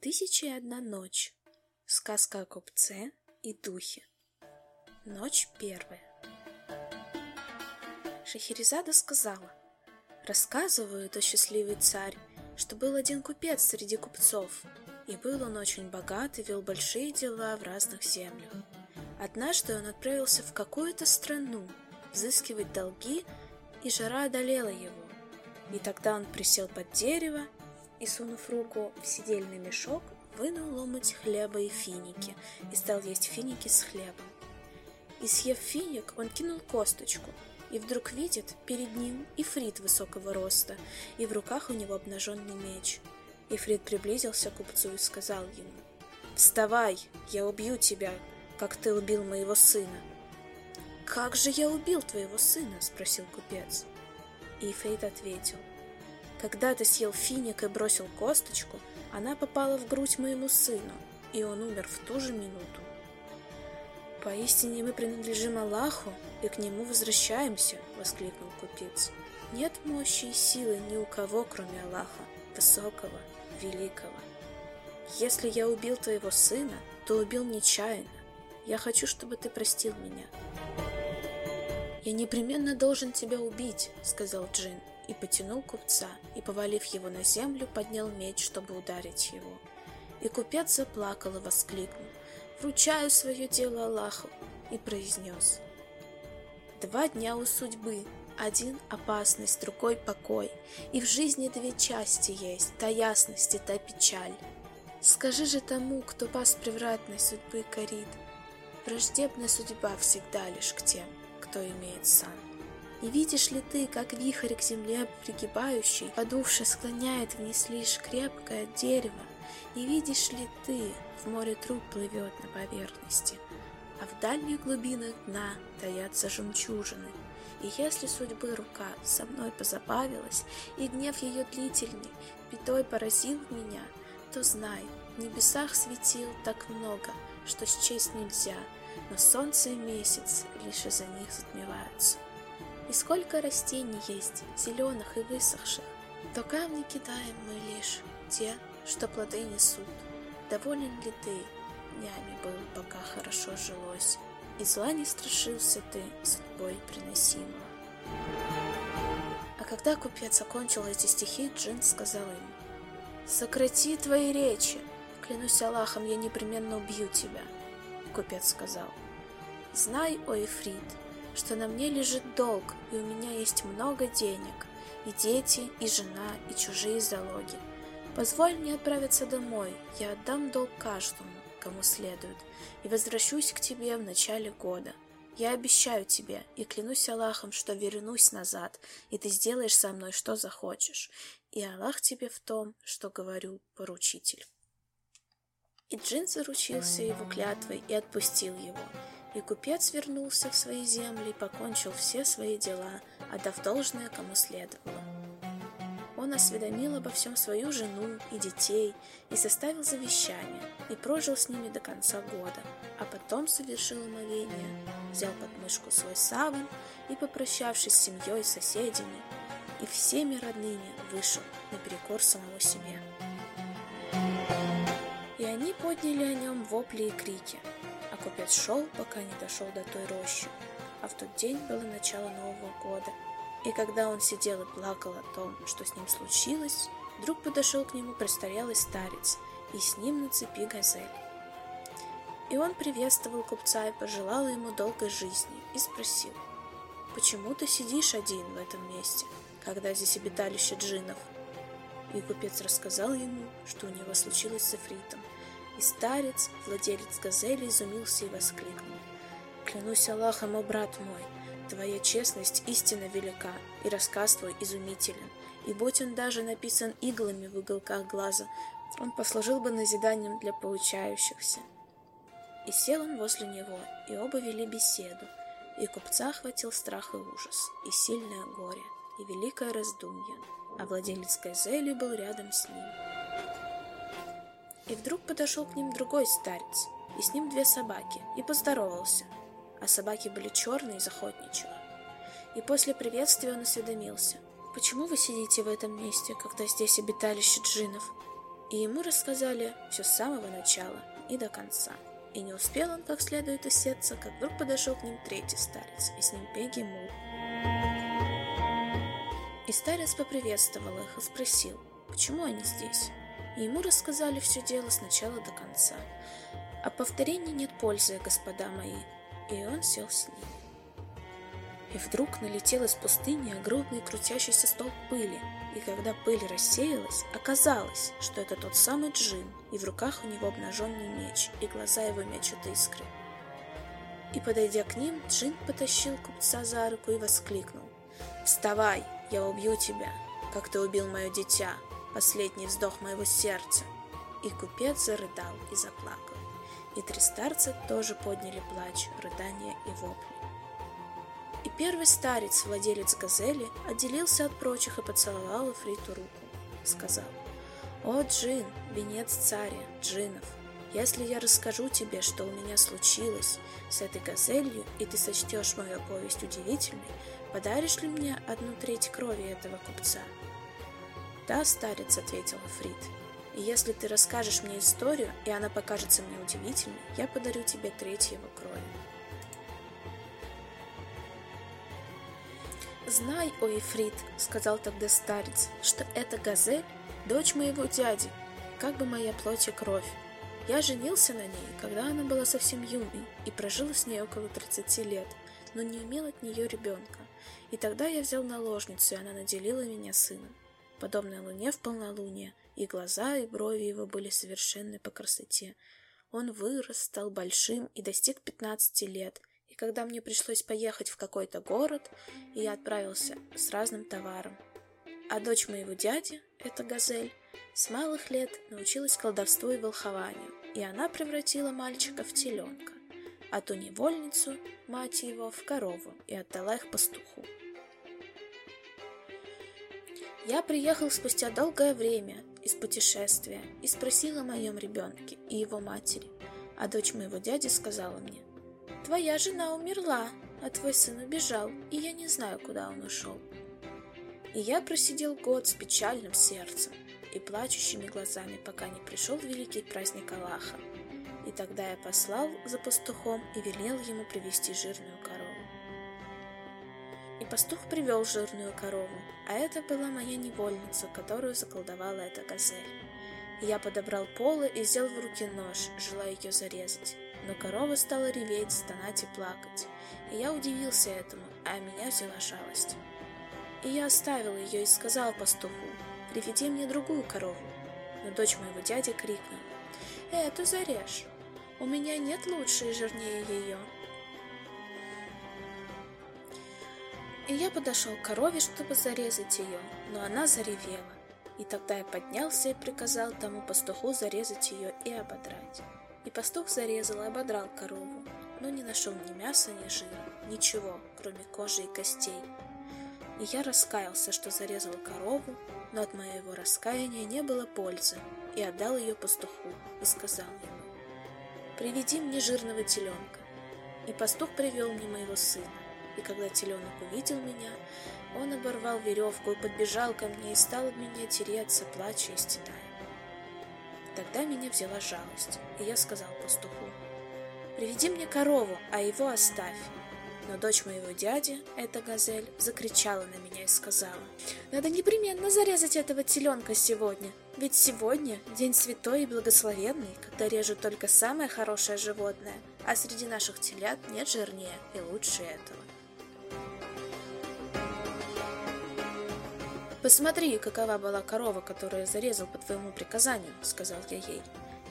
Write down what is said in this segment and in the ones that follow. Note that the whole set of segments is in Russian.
Тысяча и одна ночь. Сказка о купце и духе. Ночь первая. Шахерезада сказала, рассказывают о счастливый царь, что был один купец среди купцов, и был он очень богат и вел большие дела в разных землях. Однажды он отправился в какую-то страну взыскивать долги, и жара одолела его. И тогда он присел под дерево и, сунув руку в сидельный мешок, вынул ломоть хлеба и финики и стал есть финики с хлебом. И съев финик, он кинул косточку, и вдруг видит перед ним Ифрит высокого роста, и в руках у него обнаженный меч. Ифрит приблизился к купцу и сказал ему, «Вставай, я убью тебя, как ты убил моего сына». «Как же я убил твоего сына?» — спросил купец. И Ифрит ответил, когда ты съел финик и бросил косточку, она попала в грудь моему сыну, и он умер в ту же минуту. «Поистине мы принадлежим Аллаху и к Нему возвращаемся!» — воскликнул купец. «Нет мощи и силы ни у кого, кроме Аллаха, высокого, великого. Если я убил твоего сына, то убил нечаянно. Я хочу, чтобы ты простил меня». «Я непременно должен тебя убить», — сказал Джин и потянул купца, и, повалив его на землю, поднял меч, чтобы ударить его. И купец заплакал и воскликнул «Вручаю свое дело Аллаху!» и произнес «Два дня у судьбы, один — опасность, другой — покой, и в жизни две части есть, та ясность и та печаль. Скажи же тому, кто пас превратной судьбы корит, враждебная судьба всегда лишь к тем, кто имеет сан. Не видишь ли ты, как вихрь к земле пригибающий, подувши склоняет вниз лишь крепкое дерево? Не видишь ли ты, в море труп плывет на поверхности, а в дальних глубинах дна таятся жемчужины? И если судьбы рука со мной позабавилась, и гнев ее длительный пятой поразил меня, то знай, в небесах светил так много, что счесть нельзя, но солнце и месяц лишь из-за них затмеваются. И сколько растений есть, зеленых и высохших, то камни кидаем мы лишь те, что плоды несут. Доволен ли ты днями был, пока хорошо жилось, и зла не страшился ты судьбой приносимого? А когда купец окончил эти стихи, Джин сказал ему, «Сократи твои речи, клянусь Аллахом, я непременно убью тебя». Купец сказал, «Знай, о Ифрит, что на мне лежит долг, и у меня есть много денег, и дети, и жена, и чужие залоги. Позволь мне отправиться домой, я отдам долг каждому, кому следует, и возвращусь к тебе в начале года. Я обещаю тебе и клянусь Аллахом, что вернусь назад, и ты сделаешь со мной, что захочешь. И Аллах тебе в том, что говорю, поручитель. И Джин заручился его клятвой и отпустил его. И купец вернулся в свои земли и покончил все свои дела, отдав должное, кому следовало. Он осведомил обо всем свою жену и детей и составил завещание, и прожил с ними до конца года, а потом совершил омовение, взял под мышку свой саван и, попрощавшись с семьей, соседями и всеми родными, вышел наперекор самого себе. И они подняли о нем вопли и крики – купец шел, пока не дошел до той рощи, а в тот день было начало Нового года. И когда он сидел и плакал о том, что с ним случилось, вдруг подошел к нему престарелый старец, и с ним на цепи газель. И он приветствовал купца и пожелал ему долгой жизни, и спросил, «Почему ты сидишь один в этом месте, когда здесь обиталище джиннов?» И купец рассказал ему, что у него случилось с Эфритом, и старец, владелец газели, изумился и воскликнул. «Клянусь Аллахом, о брат мой, твоя честность истинно велика, и рассказ твой изумителен, и будь он даже написан иглами в уголках глаза, он послужил бы назиданием для получающихся». И сел он возле него, и оба вели беседу, и купца охватил страх и ужас, и сильное горе, и великое раздумье, а владелец газели был рядом с ним. И вдруг подошел к ним другой старец, и с ним две собаки, и поздоровался. А собаки были черные из охотничьего. И после приветствия он осведомился. «Почему вы сидите в этом месте, когда здесь обиталище джинов?» И ему рассказали все с самого начала и до конца. И не успел он как следует усеться, как вдруг подошел к ним третий старец, и с ним Пегги Мул. И старец поприветствовал их и спросил, почему они здесь. И ему рассказали все дело с начала до конца. А повторения нет пользы, господа мои. И он сел с ним. И вдруг налетел из пустыни огромный крутящийся столб пыли, и когда пыль рассеялась, оказалось, что это тот самый Джин, и в руках у него обнаженный меч, и глаза его мечут искры. И, подойдя к ним, Джин потащил купца за руку и воскликнул. «Вставай, я убью тебя, как ты убил мое дитя, последний вздох моего сердца!» И купец зарыдал и заплакал. И три старца тоже подняли плач, рыдания и вопли. И первый старец, владелец газели, отделился от прочих и поцеловал Эфриту руку. Сказал, «О, Джин, венец царя, Джинов, если я расскажу тебе, что у меня случилось с этой газелью, и ты сочтешь мою повесть удивительной, подаришь ли мне одну треть крови этого купца?» «Да, старец», — ответил Эфрит, «и если ты расскажешь мне историю, и она покажется мне удивительной, я подарю тебе треть его крови». «Знай, о Ефрит, — сказал тогда старец, — что эта газель — дочь моего дяди, как бы моя плоть и кровь. Я женился на ней, когда она была совсем юной, и прожил с ней около 30 лет, но не имел от нее ребенка. И тогда я взял наложницу, и она наделила меня сыном. Подобной луне в полнолуние, и глаза, и брови его были совершенны по красоте. Он вырос, стал большим и достиг 15 лет, когда мне пришлось поехать в какой-то город, и я отправился с разным товаром. А дочь моего дяди, эта газель, с малых лет научилась колдовству и волхованию, и она превратила мальчика в теленка, а ту невольницу, мать его, в корову и отдала их пастуху. Я приехал спустя долгое время из путешествия и спросил о моем ребенке и его матери, а дочь моего дяди сказала мне, Твоя жена умерла, а твой сын убежал, и я не знаю, куда он ушел. И я просидел год с печальным сердцем и плачущими глазами, пока не пришел великий праздник Аллаха. И тогда я послал за пастухом и велел ему привести жирную корову. Пастух привел жирную корову, а это была моя невольница, которую заколдовала эта газель. Я подобрал полы и взял в руки нож, желая ее зарезать но корова стала реветь, стонать и плакать. И я удивился этому, а меня взяла жалость. И я оставил ее и сказал пастуху, приведи мне другую корову. Но дочь моего дяди крикнула, эту зарежь, у меня нет лучше и жирнее ее. И я подошел к корове, чтобы зарезать ее, но она заревела. И тогда я поднялся и приказал тому пастуху зарезать ее и ободрать. И пастух зарезал и ободрал корову, но не нашел ни мяса, ни жира, ничего, кроме кожи и костей. И я раскаялся, что зарезал корову, но от моего раскаяния не было пользы, и отдал ее пастуху, и сказал ему, «Приведи мне жирного теленка». И пастух привел мне моего сына, и когда теленок увидел меня, он оборвал веревку и подбежал ко мне и стал об меня тереться, плача и стеная. Тогда меня взяла жалость, и я сказал пастуху, «Приведи мне корову, а его оставь». Но дочь моего дяди, эта газель, закричала на меня и сказала, «Надо непременно зарезать этого теленка сегодня, ведь сегодня день святой и благословенный, когда режут только самое хорошее животное, а среди наших телят нет жирнее и лучше этого». «Посмотри, какова была корова, которую я зарезал по твоему приказанию», — сказал я ей.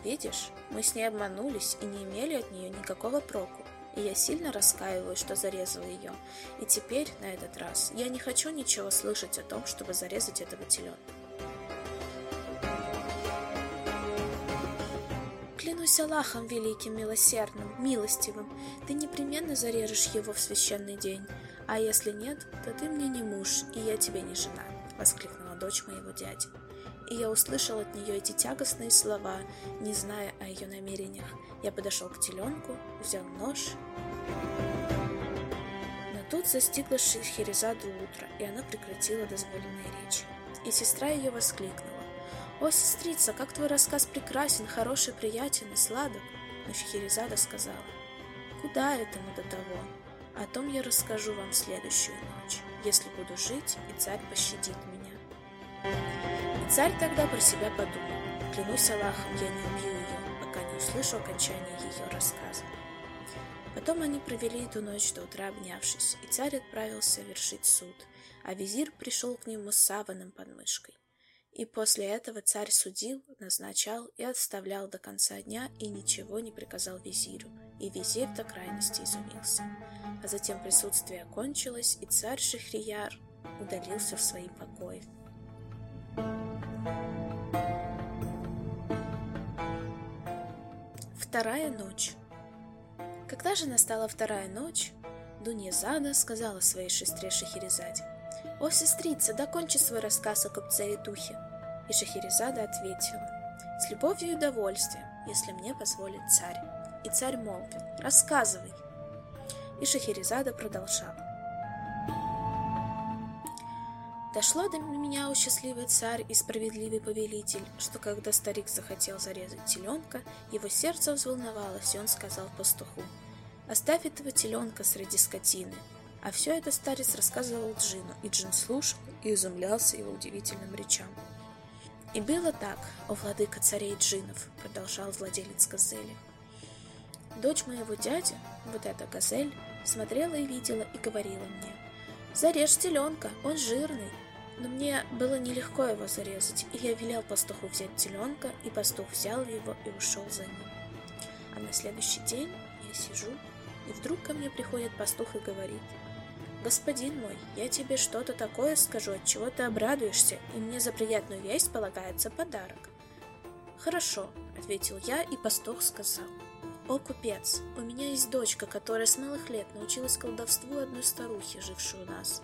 «Видишь, мы с ней обманулись и не имели от нее никакого проку, и я сильно раскаиваюсь, что зарезал ее, и теперь, на этот раз, я не хочу ничего слышать о том, чтобы зарезать этого теленка». Клянусь Аллахом великим, милосердным, милостивым, ты непременно зарежешь его в священный день, а если нет, то ты мне не муж, и я тебе не жена воскликнула дочь моего дяди. И я услышал от нее эти тягостные слова, не зная о ее намерениях. Я подошел к теленку, взял нож. Но тут застигла Шехерезаду утро, и она прекратила дозволенные речи. И сестра ее воскликнула. «О, сестрица, как твой рассказ прекрасен, хороший, приятен и сладок!» Но Шахерезада сказала, «Куда этому до того? О том я расскажу вам следующую ночь, если буду жить, и царь пощадит меня». И царь тогда про себя подумал, «Клянусь Аллахом, я не убью ее, пока не услышу окончания ее рассказа». Потом они провели эту ночь до утра обнявшись, и царь отправился вершить суд, а визирь пришел к нему с саваном под мышкой. И после этого царь судил, назначал и отставлял до конца дня и ничего не приказал визирю, и визирь до крайности изумился. А затем присутствие кончилось, и царь Шехрияр удалился в свои покои. Вторая ночь Когда же настала вторая ночь, Дуньязада сказала своей сестре Шахерезаде, «О, сестрица, докончи свой рассказ о купце и духе». И Шахерезада ответила, «С любовью и удовольствием, если мне позволит царь». И царь молвил, «Рассказывай». И Шахерезада продолжала. Дошло до меня, о счастливый царь и справедливый повелитель, что когда старик захотел зарезать теленка, его сердце взволновалось, и он сказал пастуху, «Оставь этого теленка среди скотины, а все это старец рассказывал Джину, и Джин слушал и изумлялся его удивительным речам. «И было так, о владыка царей Джинов», — продолжал владелец газели. «Дочь моего дяди, вот эта газель, смотрела и видела и говорила мне, «Зарежь теленка, он жирный». Но мне было нелегко его зарезать, и я велел пастуху взять теленка, и пастух взял его и ушел за ним. А на следующий день я сижу, и вдруг ко мне приходит пастух и говорит — «Господин мой, я тебе что-то такое скажу, от чего ты обрадуешься, и мне за приятную весть полагается подарок». «Хорошо», — ответил я, и пастух сказал. «О, купец, у меня есть дочка, которая с малых лет научилась колдовству одной старухи, жившей у нас.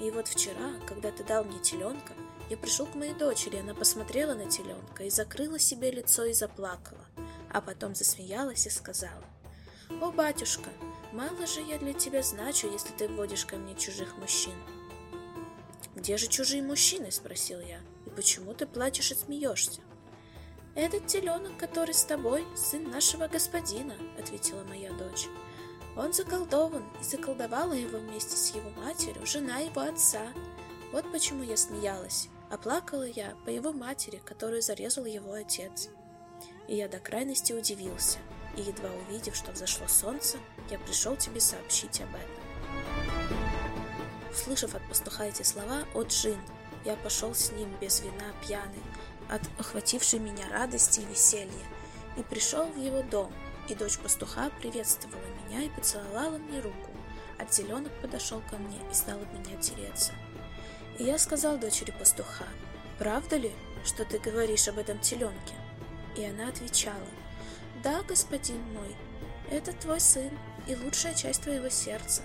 И вот вчера, когда ты дал мне теленка, я пришел к моей дочери, она посмотрела на теленка и закрыла себе лицо и заплакала, а потом засмеялась и сказала, «О, батюшка, Мало же я для тебя значу, если ты вводишь ко мне чужих мужчин. «Где же чужие мужчины?» – спросил я. «И почему ты плачешь и смеешься?» «Этот теленок, который с тобой, сын нашего господина», — ответила моя дочь. «Он заколдован, и заколдовала его вместе с его матерью, жена его отца. Вот почему я смеялась, а плакала я по его матери, которую зарезал его отец». И я до крайности удивился — и, едва увидев, что взошло солнце, я пришел тебе сообщить об этом. Услышав от пастуха эти слова, «О, Джин!» я пошел с ним без вина пьяный, от охватившей меня радости и веселья, и пришел в его дом, и дочь пастуха приветствовала меня и поцеловала мне руку, а теленок подошел ко мне и стал от меня тереться. И я сказал дочери пастуха, «Правда ли, что ты говоришь об этом теленке?» И она отвечала, «Да, господин мой, это твой сын и лучшая часть твоего сердца».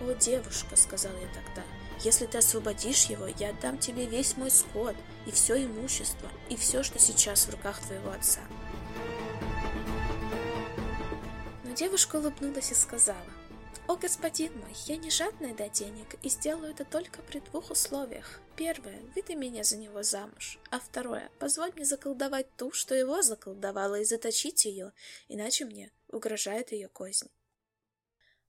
«О, девушка», — сказал я тогда, — «если ты освободишь его, я отдам тебе весь мой скот и все имущество, и все, что сейчас в руках твоего отца». Но девушка улыбнулась и сказала, «О, господин мой, я не жадная до денег и сделаю это только при двух условиях. Первое, выдай меня за него замуж, а второе, позволь мне заколдовать ту, что его заколдовала, и заточить ее, иначе мне угрожает ее кознь».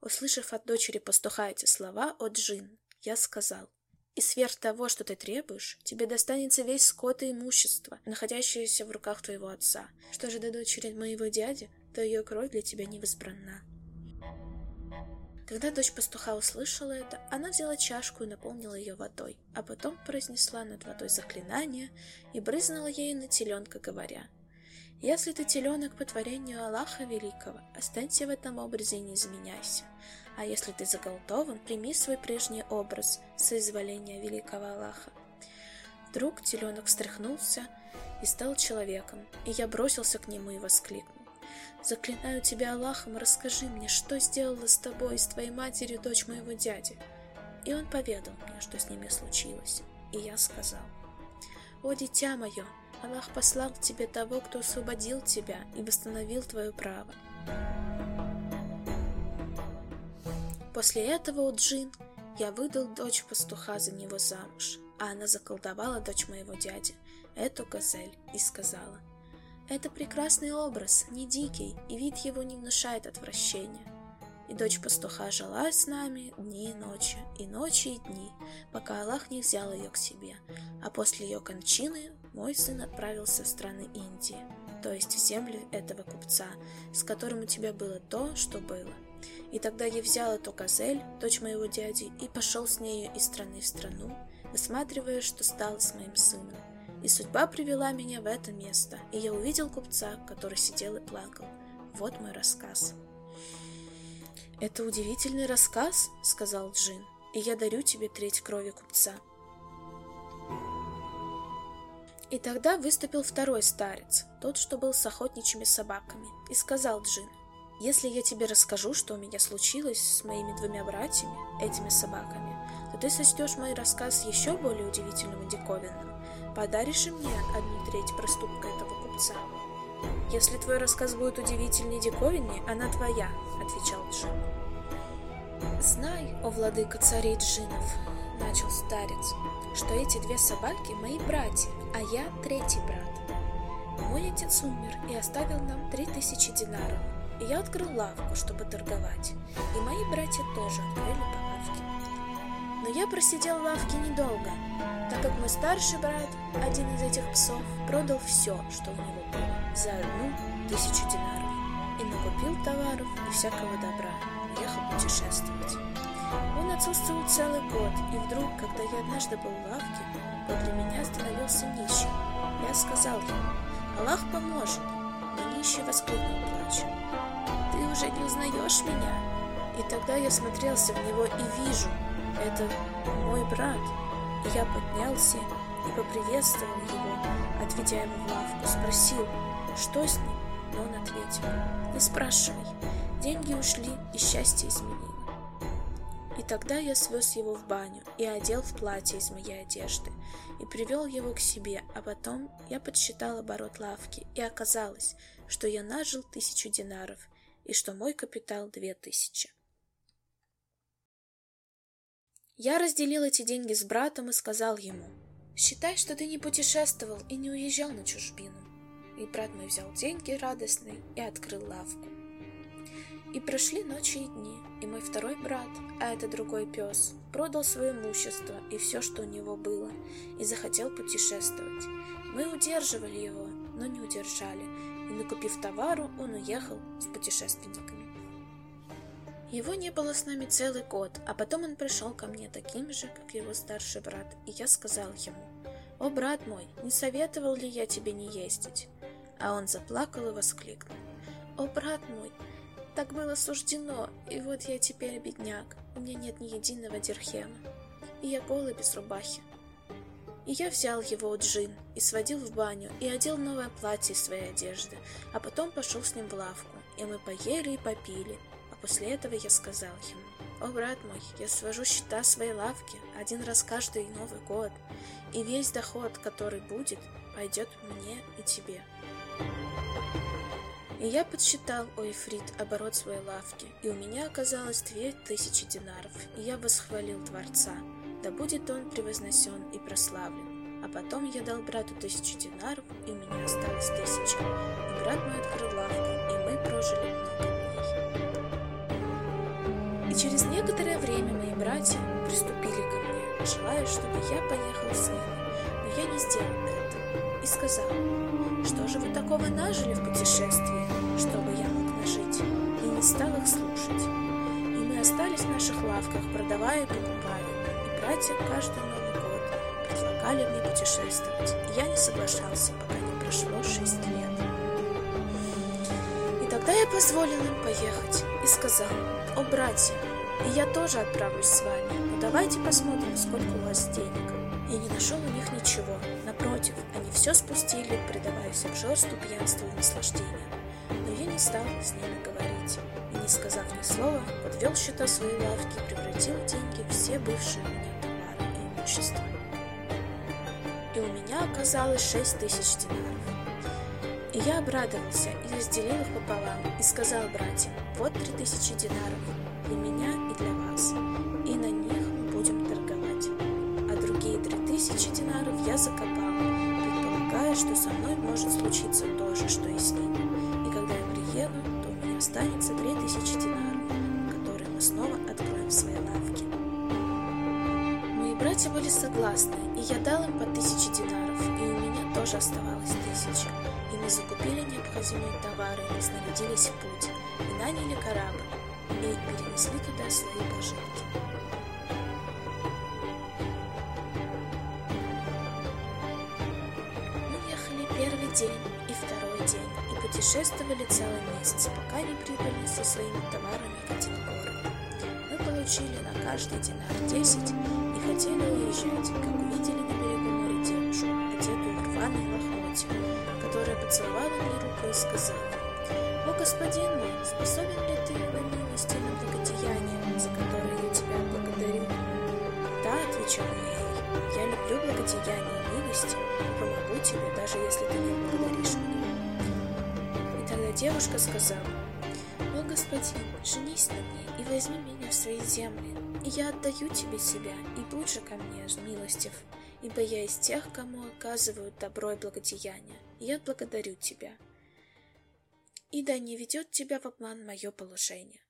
Услышав от дочери пастуха эти слова, о Джин, я сказал, «И сверх того, что ты требуешь, тебе достанется весь скот и имущество, находящееся в руках твоего отца. Что же до дочери моего дяди, то ее кровь для тебя невозбранна». Когда дочь пастуха услышала это, она взяла чашку и наполнила ее водой, а потом произнесла над водой заклинание и брызнула ею на теленка, говоря, «Если ты теленок по творению Аллаха Великого, останься в этом образе и не изменяйся. А если ты заколдован, прими свой прежний образ, соизволения Великого Аллаха». Вдруг теленок встряхнулся и стал человеком, и я бросился к нему и воскликнул. Заклинаю тебя Аллахом, расскажи мне, что сделала с тобой и с твоей матерью дочь моего дяди. И он поведал мне, что с ними случилось. И я сказал, О, дитя мое, Аллах послал к тебе того, кто освободил тебя и восстановил твое право. После этого, о джин, я выдал дочь пастуха за него замуж, а она заколдовала дочь моего дяди, эту газель, и сказала, «Это прекрасный образ, не дикий, и вид его не внушает отвращения». И дочь пастуха жила с нами дни и ночи, и ночи и дни, пока Аллах не взял ее к себе, а после ее кончины мой сын отправился в страны Индии, то есть в землю этого купца, с которым у тебя было то, что было. И тогда я взял эту газель, дочь моего дяди, и пошел с нею из страны в страну, высматривая, что стало с моим сыном. И судьба привела меня в это место, и я увидел купца, который сидел и плакал. Вот мой рассказ. «Это удивительный рассказ», — сказал Джин, — «и я дарю тебе треть крови купца». И тогда выступил второй старец, тот, что был с охотничьими собаками, и сказал Джин, «Если я тебе расскажу, что у меня случилось с моими двумя братьями, этими собаками, то ты сочтешь мой рассказ еще более удивительным и диковинным. Подаришь мне одну треть проступка этого купца». «Если твой рассказ будет удивительнее и диковиннее, она твоя», — отвечал Джин. «Знай, о владыка царей джинов, — начал старец, — что эти две собаки — мои братья, а я — третий брат. Мой отец умер и оставил нам три тысячи динаров, и я открыл лавку, чтобы торговать, и мои братья тоже открыли. Но я просидел в лавке недолго, так как мой старший брат, один из этих псов, продал все, что у него было, за одну тысячу динаров, и накупил товаров и всякого добра, уехал путешествовать. Он отсутствовал целый год, и вдруг, когда я однажды был в лавке, подле меня становился нищий. Я сказал ему, Аллах поможет, но нищий воскликнул плача. Ты уже не узнаешь меня? И тогда я смотрелся в него и вижу, это мой брат. И я поднялся и поприветствовал его, отведя его в лавку, спросил, что с ним, но он ответил, не спрашивай, деньги ушли и счастье изменило. И тогда я свез его в баню и одел в платье из моей одежды и привел его к себе, а потом я подсчитал оборот лавки, и оказалось, что я нажил тысячу динаров и что мой капитал две тысячи. Я разделил эти деньги с братом и сказал ему, «Считай, что ты не путешествовал и не уезжал на чужбину». И брат мой взял деньги радостный и открыл лавку. И прошли ночи и дни, и мой второй брат, а это другой пес, продал свое имущество и все, что у него было, и захотел путешествовать. Мы удерживали его, но не удержали, и, накупив товару, он уехал с путешественниками. Его не было с нами целый год, а потом он пришел ко мне таким же, как его старший брат, и я сказал ему, «О, брат мой, не советовал ли я тебе не ездить?» А он заплакал и воскликнул, «О, брат мой, так было суждено, и вот я теперь бедняк, у меня нет ни единого дирхема, и я голый без рубахи. И я взял его у Джин и сводил в баню, и одел новое платье из своей одежды, а потом пошел с ним в лавку, и мы поели и попили, после этого я сказал ему, «О, брат мой, я свожу счета своей лавки один раз каждый Новый год, и весь доход, который будет, пойдет мне и тебе». И я подсчитал, о Ифрит, оборот своей лавки, и у меня оказалось две тысячи динаров, и я восхвалил Творца, да будет он превознесен и прославлен. А потом я дал брату тысячу динаров, и у меня осталось тысяча, и брат мой открыл лавку, и мы прожили много через некоторое время мои братья приступили ко мне, желая, чтобы я поехал с ними, но я не сделал это, и сказал, что же вы такого нажили в путешествии, чтобы я мог нажить? И не стал их слушать. И мы остались в наших лавках, продавая и покупая. И братья каждый Новый год предлагали мне путешествовать. И я не соглашался, пока не прошло шесть лет. И тогда я позволил им поехать и сказал, «О, братья, и я тоже отправлюсь с вами, но давайте посмотрим, сколько у вас денег». Я не нашел у них ничего. Напротив, они все спустили, предаваясь обжорству, пьянству и наслаждению. Но я не стал с ними говорить. И, не сказав ни слова, подвел счета своей лавки и превратил деньги в все бывшие у меня товары и имущество. И у меня оказалось шесть тысяч динаров. И я обрадовался и разделил их пополам, и сказал братьям, вот три тысячи динаров для меня и для вас, и на них мы будем торговать. А другие три тысячи динаров я закопал, предполагая, что со мной может случиться то же, что и с ним. И когда я приеду, то у меня останется три тысячи динаров, которые мы снова откроем в своей лавке. Мои братья были согласны, и я дал им по тысяче динаров, и у меня тоже оставалось тысяча. И мы закупили необходимые товары и снарядились в путь, и наняли корабль, и перенесли туда свои пожитки. Мы ехали первый день и второй день, и путешествовали целый месяц, пока не прибыли со своими товарами в один город. Мы получили на каждый динар десять и хотели уезжать, как увидели на господин мой, способен ли ты на милости на благодеяние, за которое я тебя благодарю?» «Да», — отвечала я ей, «я люблю благодеяние и милости, и помогу тебе, даже если ты не благодаришь меня». И тогда девушка сказала, «О, господин, женись на мне и возьми меня в свои земли, и я отдаю тебе себя, и будь же ко мне милостив, ибо я из тех, кому оказывают добро и благодеяние, и я благодарю тебя. И да не ведет тебя в обман мое положение».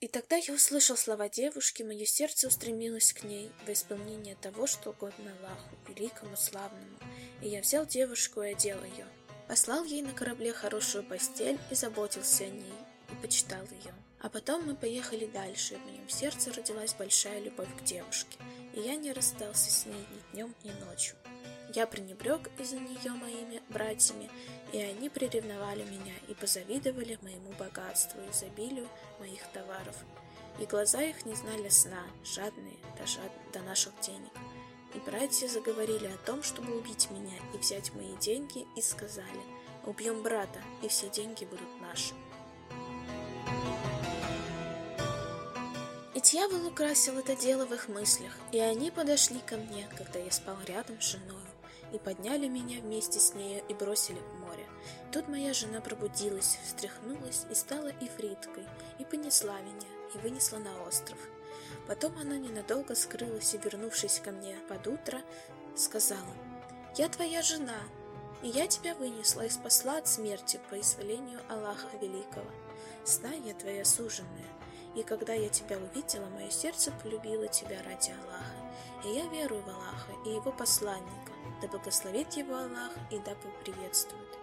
И тогда я услышал слова девушки, мое сердце устремилось к ней во исполнение того, что угодно Аллаху, великому, славному. И я взял девушку и одел ее. Послал ей на корабле хорошую постель и заботился о ней, и почитал ее. А потом мы поехали дальше, и в моем сердце родилась большая любовь к девушке, и я не расстался с ней ни днем, ни ночью. Я пренебрег из-за нее моими братьями, и они приревновали меня и позавидовали моему богатству и изобилию моих товаров. И глаза их не знали сна, жадные до, жад... до наших денег. И братья заговорили о том, чтобы убить меня и взять мои деньги, и сказали, убьем брата, и все деньги будут наши. И дьявол украсил это дело в их мыслях, и они подошли ко мне, когда я спал рядом с женою, и подняли меня вместе с нею и бросили в море. Тут моя жена пробудилась, встряхнулась и стала ифриткой, и понесла меня, и вынесла на остров. Потом она ненадолго скрылась и, вернувшись ко мне под утро, сказала, «Я твоя жена, и я тебя вынесла и спасла от смерти по изволению Аллаха Великого. Знай, я твоя суженная, и когда я тебя увидела, мое сердце полюбило тебя ради Аллаха, и я верую в Аллаха и его посланника, да благословит его Аллах и да приветствует.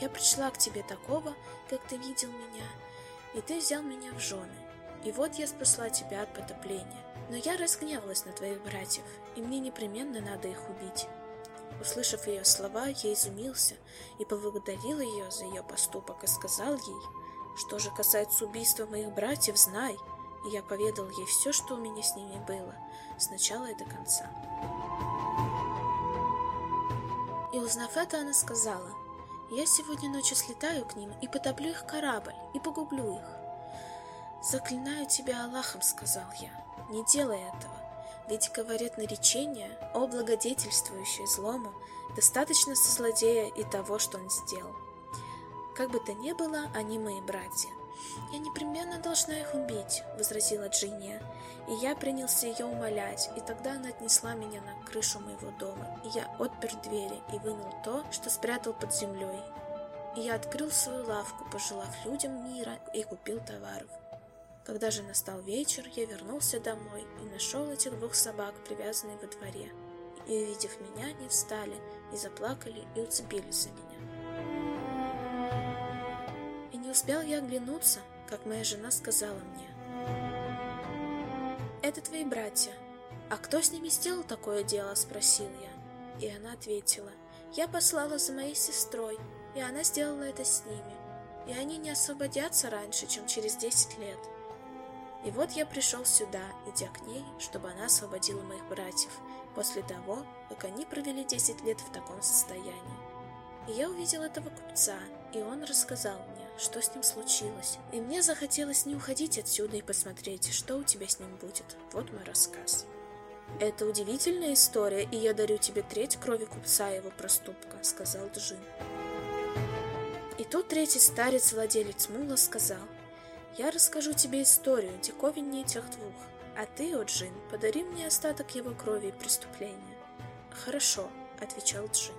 Я пришла к тебе такого, как ты видел меня, и ты взял меня в жены. И вот я спасла тебя от потопления. Но я разгневалась на твоих братьев, и мне непременно надо их убить. Услышав ее слова, я изумился и поблагодарил ее за ее поступок и сказал ей, что же касается убийства моих братьев, знай, и я поведал ей все, что у меня с ними было, с начала и до конца. Узнав это, она сказала, «Я сегодня ночью слетаю к ним и потоплю их корабль, и погублю их». «Заклинаю тебя Аллахом», — сказал я, — «не делай этого, ведь, говорят наречения, о благодетельствующее злому, достаточно со злодея и того, что он сделал. Как бы то ни было, они мои братья. Я непременно должна их убить, возразила Джиния, и я принялся ее умолять, и тогда она отнесла меня на крышу моего дома, и я отпер двери и вынул то, что спрятал под землей. И я открыл свою лавку, пожелав людям мира, и купил товаров. Когда же настал вечер, я вернулся домой и нашел этих двух собак, привязанных во дворе. И, увидев меня, они встали и заплакали и уцепились за меня. Успел я оглянуться, как моя жена сказала мне. «Это твои братья. А кто с ними сделал такое дело?» – спросил я. И она ответила. «Я послала за моей сестрой, и она сделала это с ними. И они не освободятся раньше, чем через десять лет». И вот я пришел сюда, идя к ней, чтобы она освободила моих братьев, после того, как они провели десять лет в таком состоянии. И я увидел этого купца, и он рассказал мне, что с ним случилось. И мне захотелось не уходить отсюда и посмотреть, что у тебя с ним будет. Вот мой рассказ. «Это удивительная история, и я дарю тебе треть крови купца и его проступка», — сказал Джин. И тут третий старец, владелец мула, сказал, «Я расскажу тебе историю, диковиннее тех двух. А ты, о Джин, подари мне остаток его крови и преступления. Хорошо, отвечал Джин.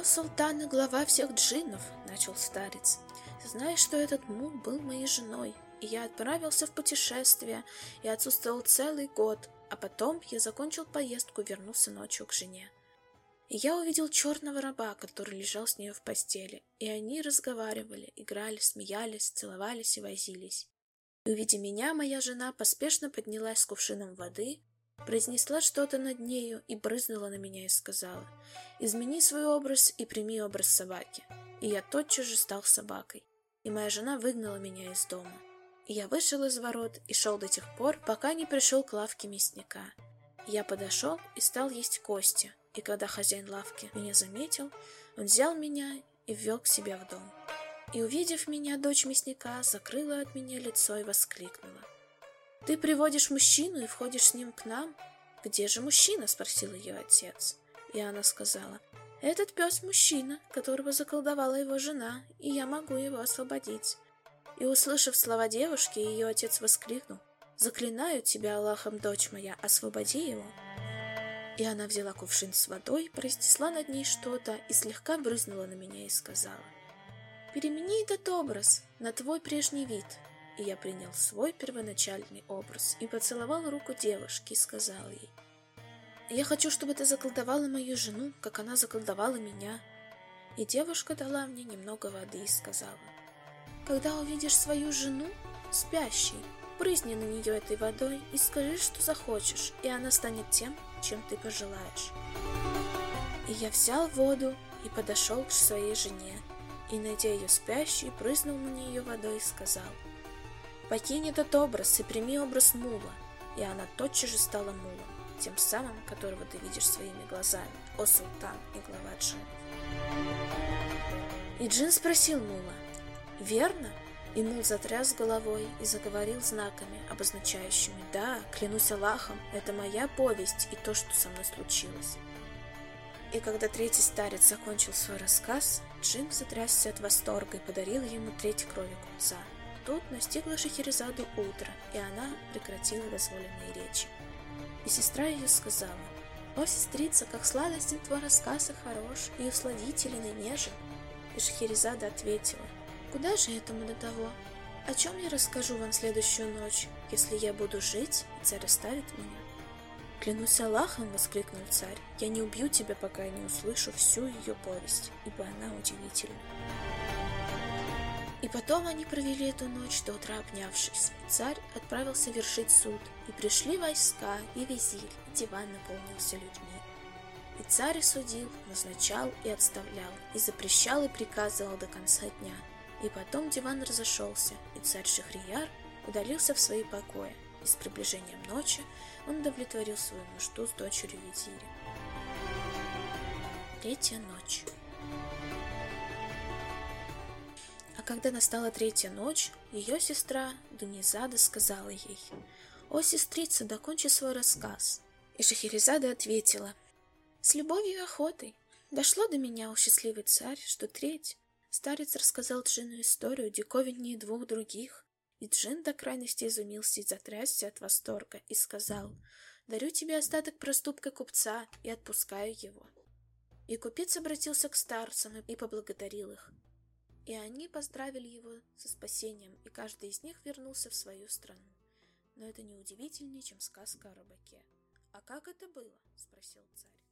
«О, султан и глава всех джиннов!» — начал старец. «Знаешь, что этот мул был моей женой, и я отправился в путешествие и отсутствовал целый год, а потом я закончил поездку и вернулся ночью к жене. Я увидел черного раба, который лежал с нею в постели, и они разговаривали, играли, смеялись, целовались и возились. И, увидя меня, моя жена поспешно поднялась с кувшином воды, произнесла что-то над нею и брызнула на меня и сказала, «Измени свой образ и прими образ собаки». И я тотчас же стал собакой, и моя жена выгнала меня из дома. И я вышел из ворот и шел до тех пор, пока не пришел к лавке мясника. Я подошел и стал есть кости, и когда хозяин лавки меня заметил, он взял меня и ввел к себе в дом. И, увидев меня, дочь мясника закрыла от меня лицо и воскликнула. «Ты приводишь мужчину и входишь с ним к нам? Где же мужчина?» — спросил ее отец. И она сказала, «Этот пес мужчина, которого заколдовала его жена, и я могу его освободить». И, услышав слова девушки, ее отец воскликнул, «Заклинаю тебя Аллахом, дочь моя, освободи его!» И она взяла кувшин с водой, произнесла над ней что-то и слегка брызнула на меня и сказала, «Перемени этот образ на твой прежний вид». И я принял свой первоначальный образ и поцеловал руку девушки и сказал ей, «Я хочу, чтобы ты заколдовала мою жену, как она заколдовала меня». И девушка дала мне немного воды и сказала, когда увидишь свою жену спящей, прысни на нее этой водой и скажи, что захочешь, и она станет тем, чем ты пожелаешь. И я взял воду и подошел к своей жене, и, найдя ее спящей, прыснул на нее водой и сказал, «Покинь этот образ и прими образ мула». И она тотчас же стала мулом, тем самым, которого ты видишь своими глазами, о султан и глава джинов. И джин спросил мула, «Верно?» И мул затряс головой и заговорил знаками, обозначающими «Да, клянусь Аллахом, это моя повесть и то, что со мной случилось». И когда третий старец закончил свой рассказ, Джим затрясся от восторга и подарил ему треть крови купца. Тут настигла Шахерезаду утро, и она прекратила дозволенные речи. И сестра ее сказала, «О, сестрица, как сладостен твой рассказ и хорош, и усладителен и нежен!» И Шахерезада ответила, Куда же этому до того? О чем я расскажу вам следующую ночь, если я буду жить, и царь оставит меня? Клянусь Аллахом, воскликнул царь, я не убью тебя, пока я не услышу всю ее повесть, ибо она удивительна. И потом они провели эту ночь до утра обнявшись. Царь отправился вершить суд, и пришли войска, и визирь, и диван наполнился людьми. И царь судил, назначал и отставлял, и запрещал и приказывал до конца дня – и потом диван разошелся, и царь Шахрияр удалился в свои покои, и с приближением ночи он удовлетворил свою нужду с дочерью визиря. Третья ночь когда настала третья ночь, ее сестра Дунизада сказала ей, «О, сестрица, докончи свой рассказ». И Шахерезада ответила, «С любовью и охотой. Дошло до меня, о счастливый царь, что треть Старец рассказал Джину историю диковиннее двух других, и Джин до крайности изумился и затрясся от восторга и сказал, «Дарю тебе остаток проступка купца и отпускаю его». И купец обратился к старцам и поблагодарил их. И они поздравили его со спасением, и каждый из них вернулся в свою страну. Но это не удивительнее, чем сказка о рыбаке. «А как это было?» — спросил царь.